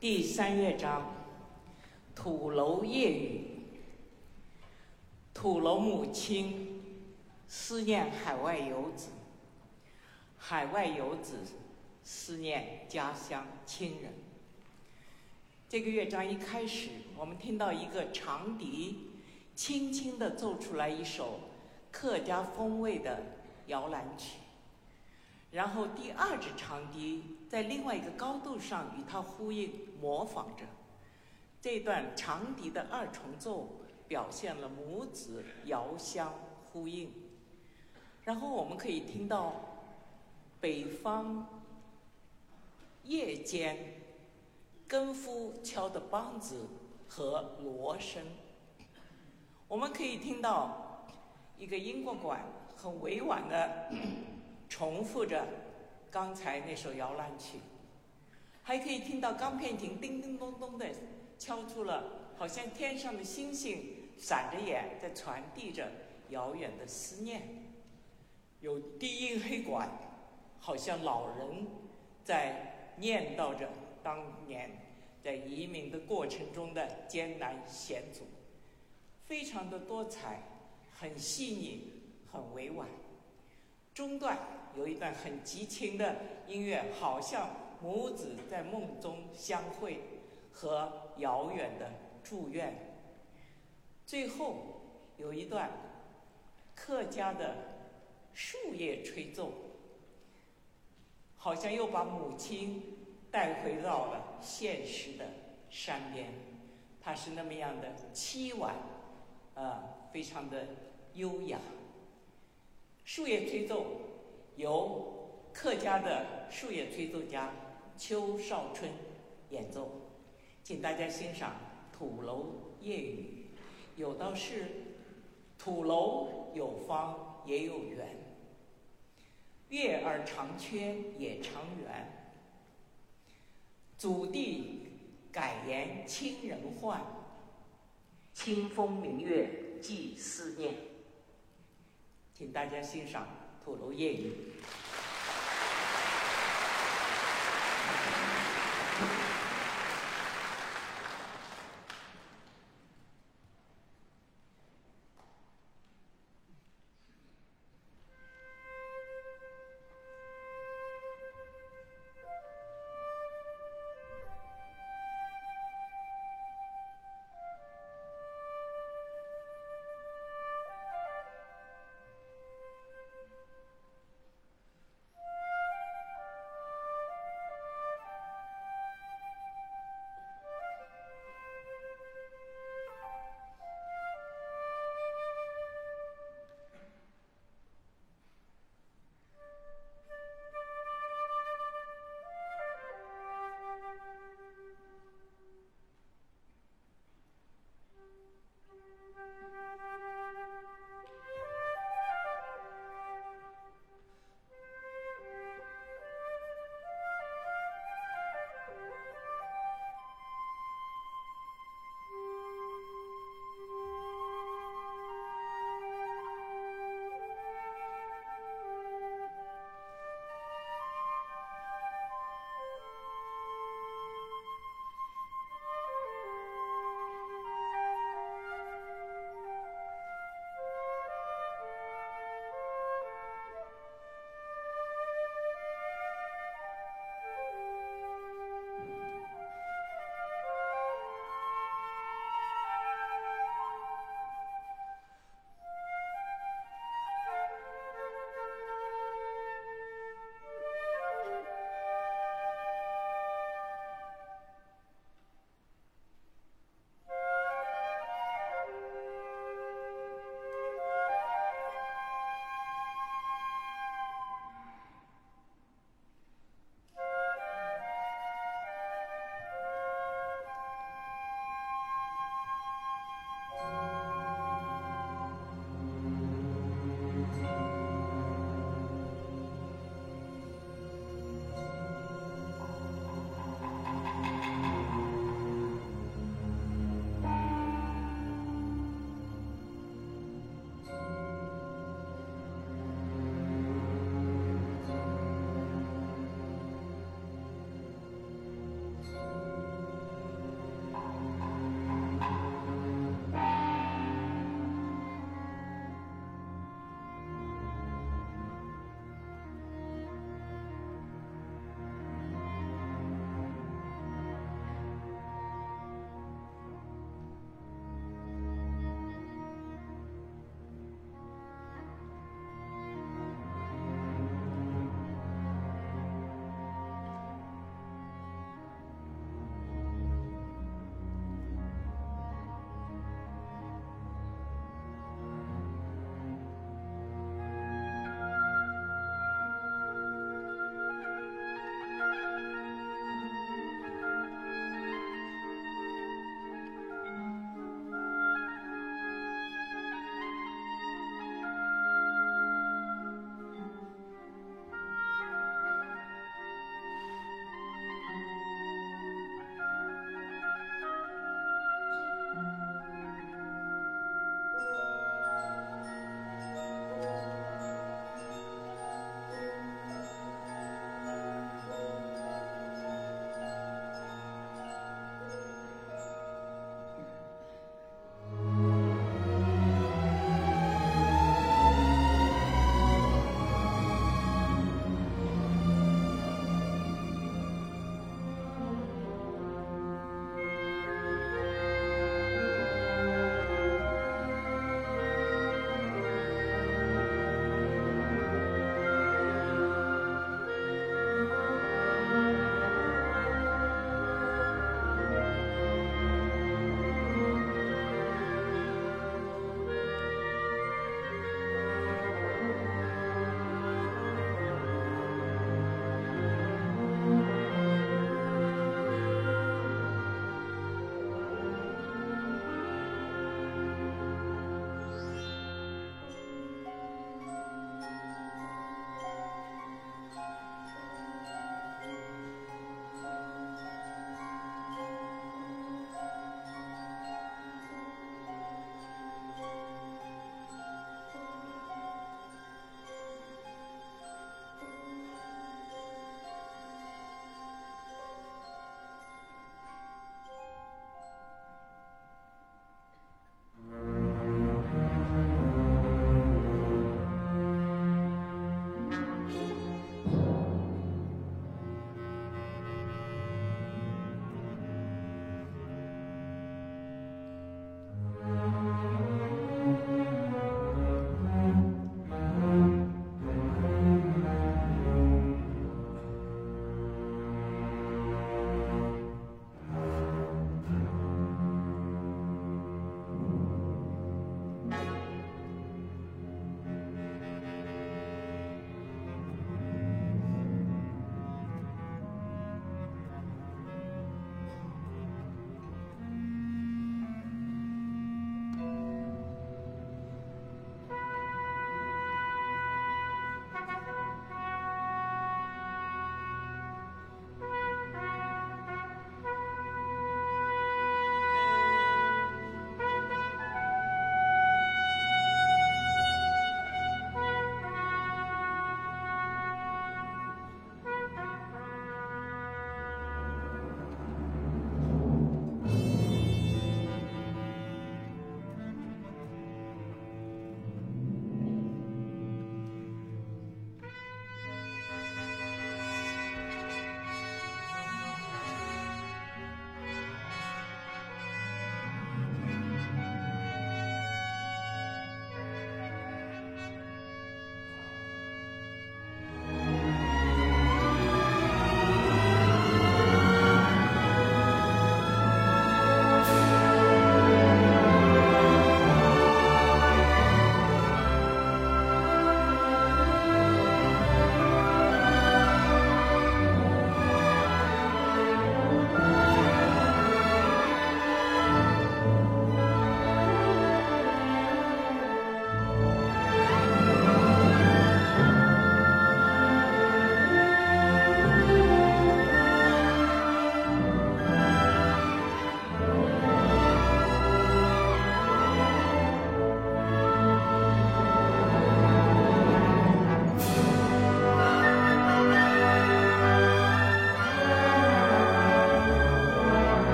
第三乐章《土楼夜雨》。土楼母亲思念海外游子，海外游子思念家乡亲人。这个乐章一开始，我们听到一个长笛轻轻地奏出来一首客家风味的摇篮曲。然后第二支长笛在另外一个高度上与它呼应，模仿着这段长笛的二重奏，表现了母子遥相呼应。然后我们可以听到北方夜间更夫敲的梆子和锣声，我们可以听到一个英国管很委婉的。重复着刚才那首摇篮曲，还可以听到钢片琴叮叮咚咚的敲出了，好像天上的星星闪着眼，在传递着遥远的思念。有低音黑管，好像老人在念叨着当年在移民的过程中的艰难险阻，非常的多彩，很细腻，很委婉。中段有一段很激情的音乐，好像母子在梦中相会和遥远的祝愿。最后有一段客家的树叶吹奏，好像又把母亲带回到了现实的山边。它是那么样的凄婉，呃，非常的优雅。树叶吹奏由客家的树叶吹奏家邱少春演奏，请大家欣赏《土楼夜雨》。有道是：土楼有方也有圆，月儿长缺也长圆。祖地改言亲人唤，清风明月寄思念。请大家欣赏《土楼夜雨》。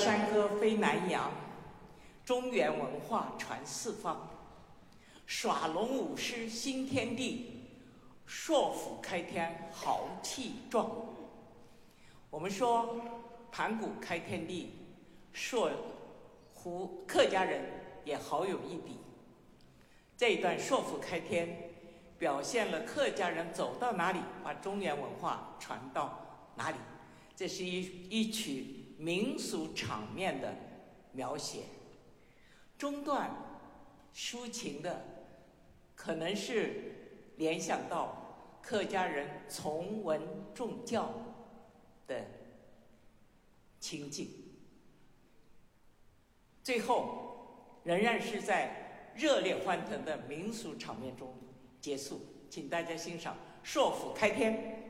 山歌飞南洋，中原文化传四方。耍龙舞狮新天地，朔府开天豪气壮。我们说盘古开天地，朔胡客家人也好有一比。这一段朔府开天，表现了客家人走到哪里，把中原文化传到哪里。这是一一曲民俗场面的描写。中段抒情的。可能是联想到客家人从文重教的情景，最后仍然是在热烈欢腾的民俗场面中结束。请大家欣赏《硕府开天》。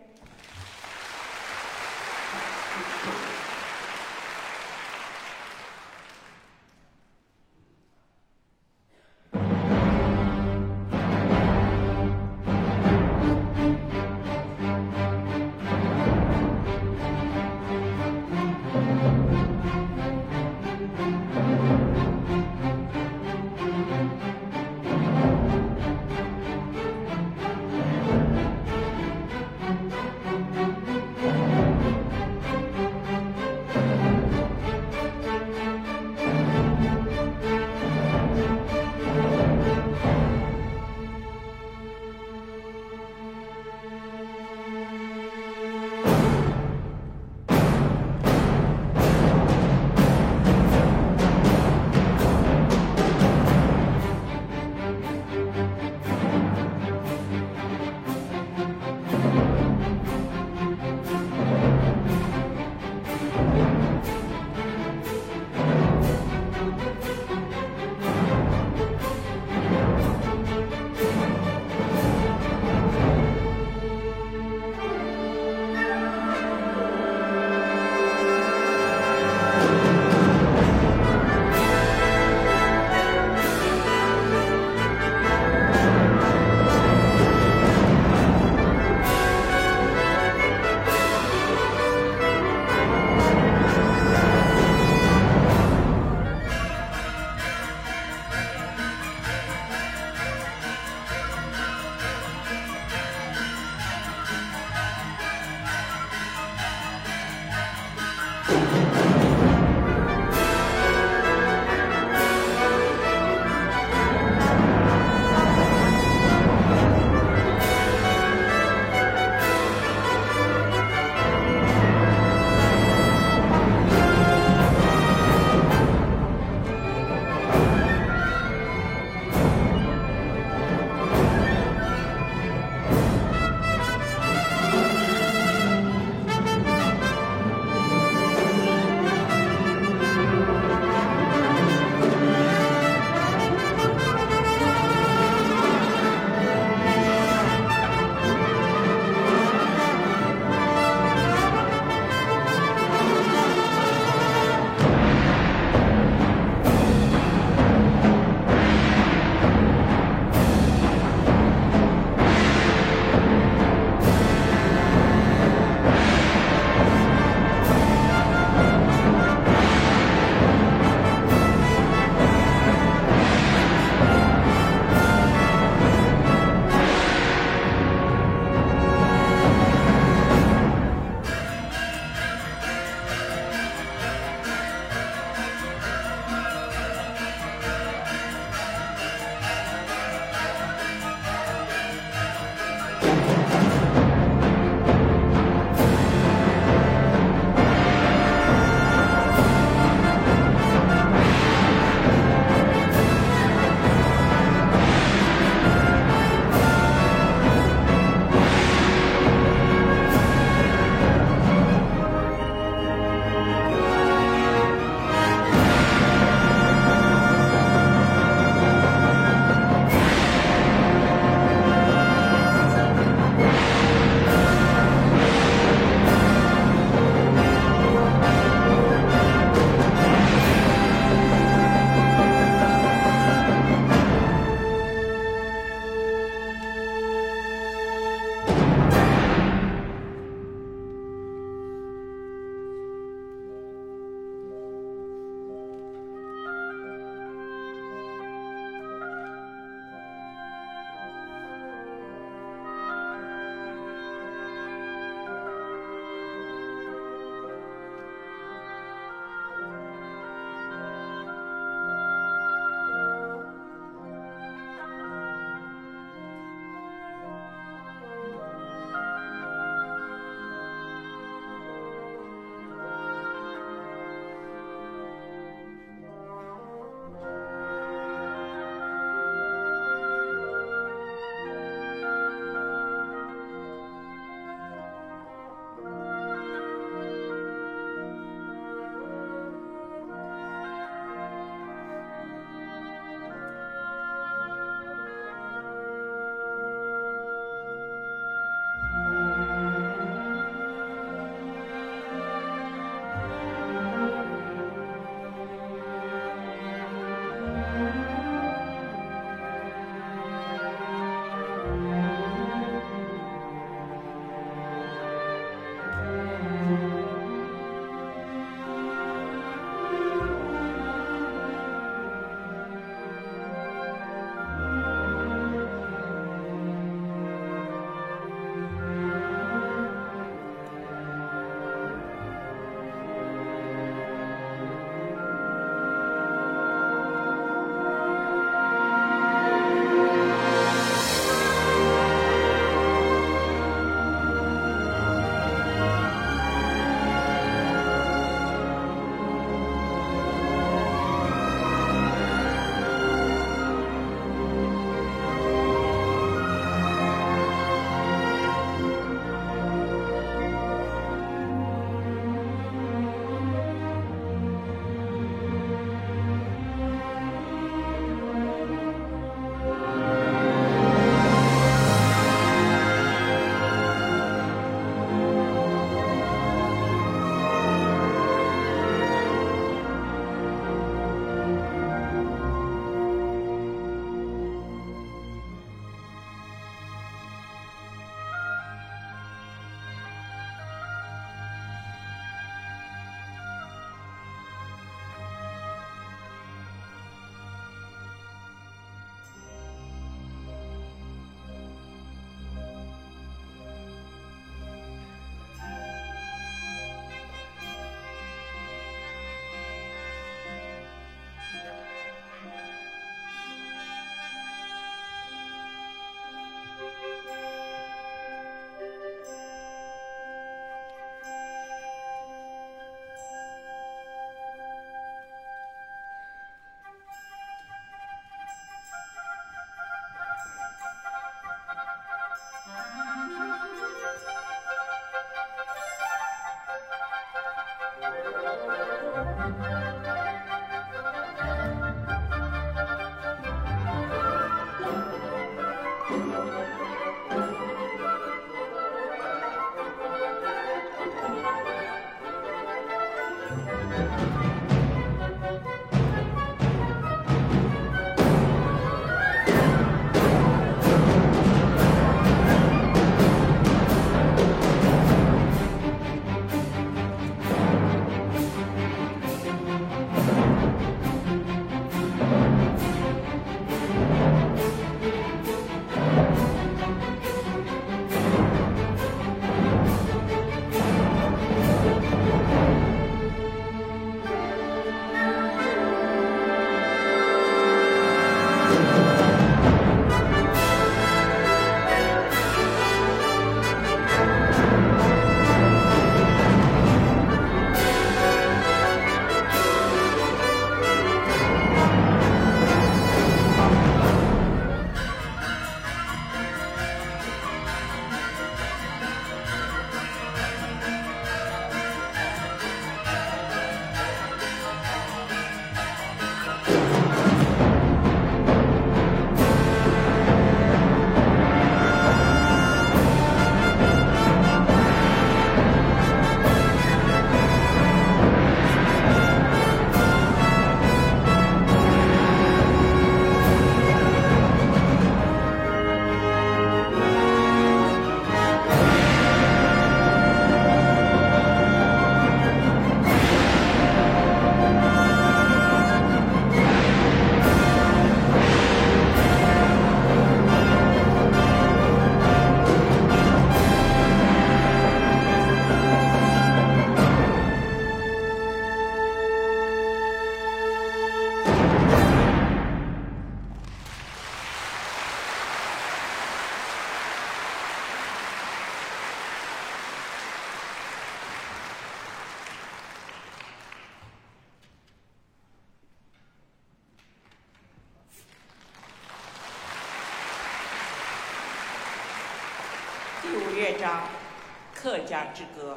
客家之歌》，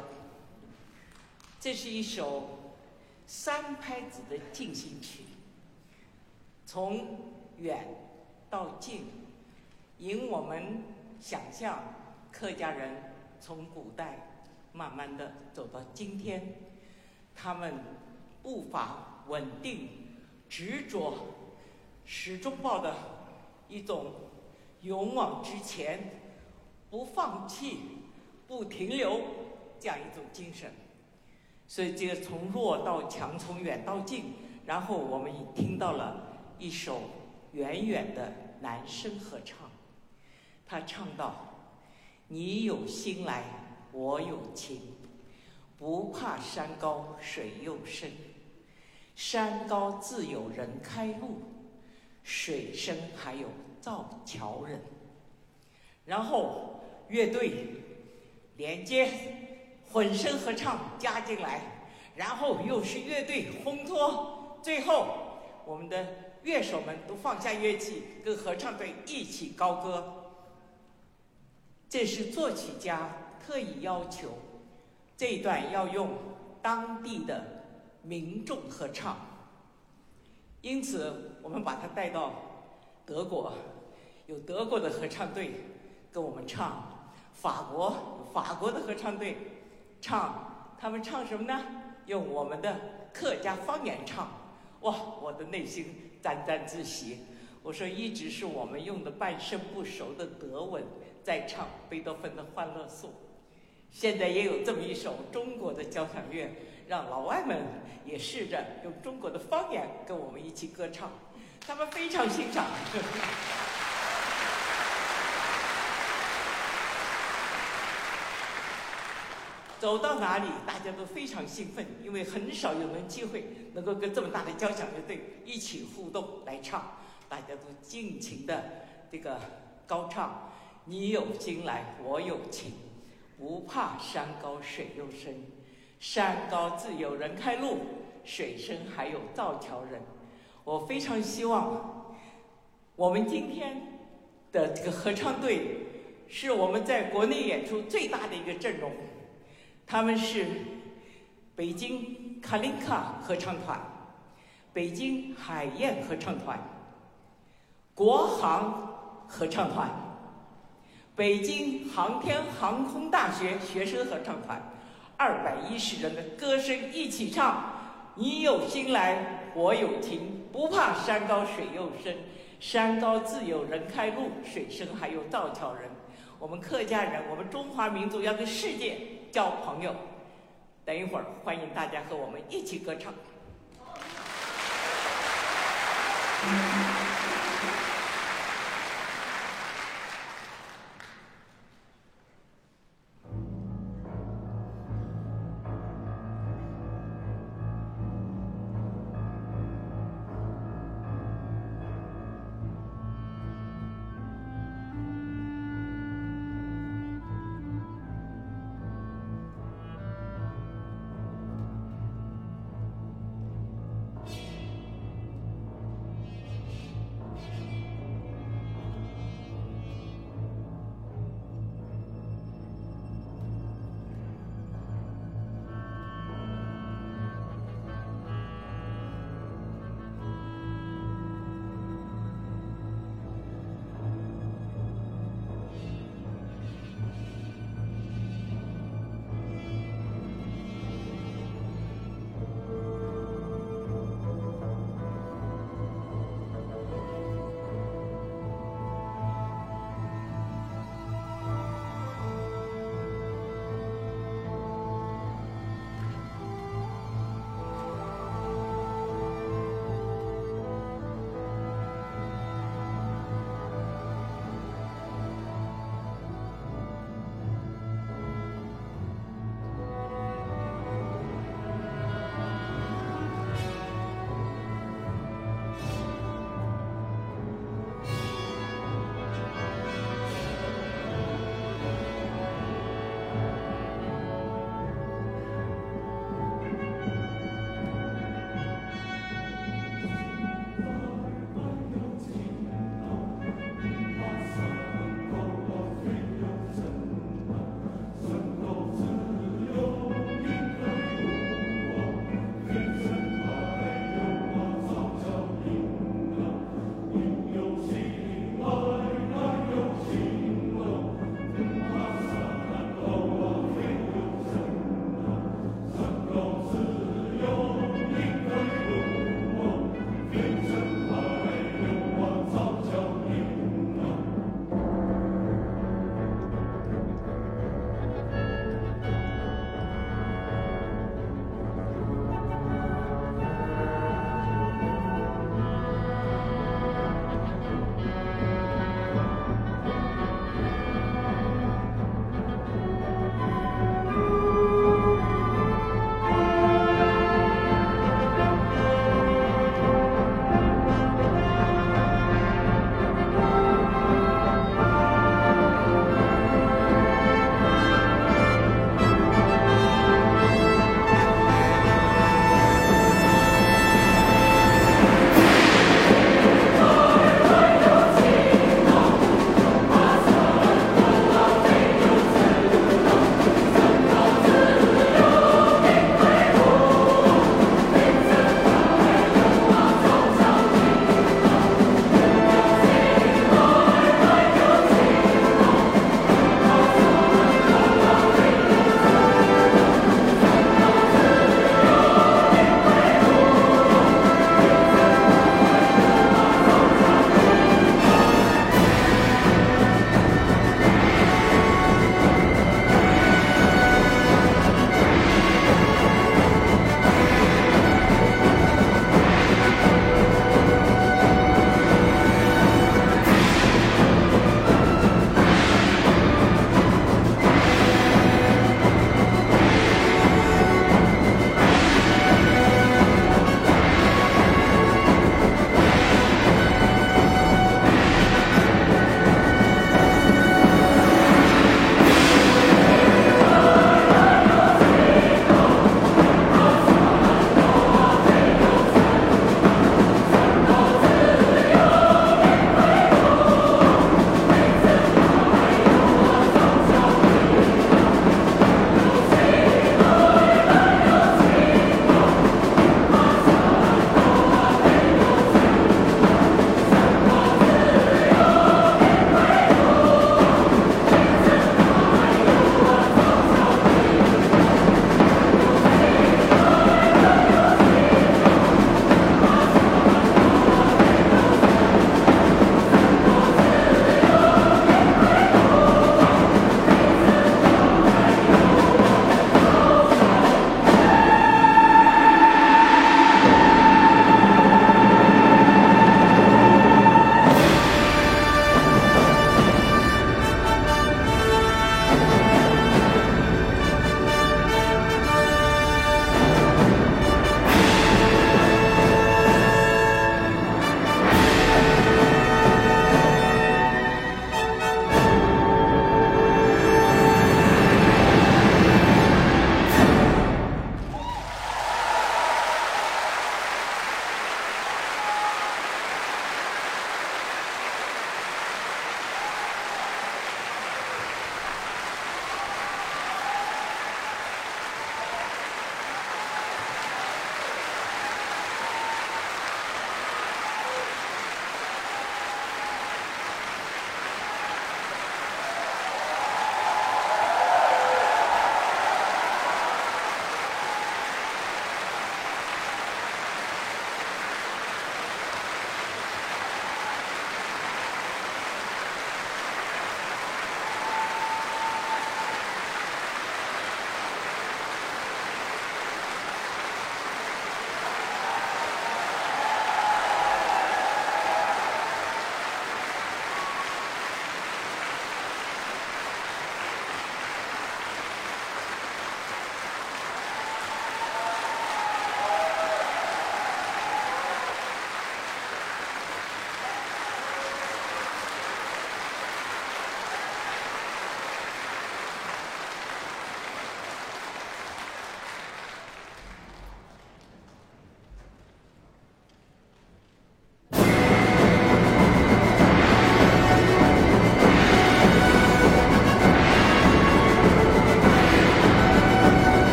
这是一首三拍子的进行曲，从远到近，引我们想象客家人从古代慢慢的走到今天，他们步伐稳定、执着，始终抱的一种勇往直前。不放弃，不停留，这样一种精神。所以，这个从弱到强，从远到近，然后我们听到了一首远远的男声合唱。他唱道：“你有心来，我有情，不怕山高水又深。山高自有人开路，水深还有造桥人。”然后。乐队连接混声合唱加进来，然后又是乐队烘托，最后我们的乐手们都放下乐器，跟合唱队一起高歌。这是作曲家特意要求，这一段要用当地的民众合唱，因此我们把它带到德国，有德国的合唱队跟我们唱。法国，法国的合唱队唱，他们唱什么呢？用我们的客家方言唱，哇！我的内心沾沾自喜。我说，一直是我们用的半生不熟的德文在唱贝多芬的《欢乐颂》，现在也有这么一首中国的交响乐，让老外们也试着用中国的方言跟我们一起歌唱，他们非常欣赏。走到哪里，大家都非常兴奋，因为很少有人机会能够跟这么大的交响乐队一起互动来唱，大家都尽情的这个高唱。你有心来，我有情，不怕山高水又深，山高自有人开路，水深还有造桥人。我非常希望我们今天的这个合唱队是我们在国内演出最大的一个阵容。他们是北京卡林卡合唱团、北京海燕合唱团、国航合唱团、北京航天航空大学学生合唱团，二百一十人的歌声一起唱。你有心来，我有情，不怕山高水又深。山高自有人开路，水深还有道桥人。我们客家人，我们中华民族要跟世界交朋友。等一会儿，欢迎大家和我们一起歌唱。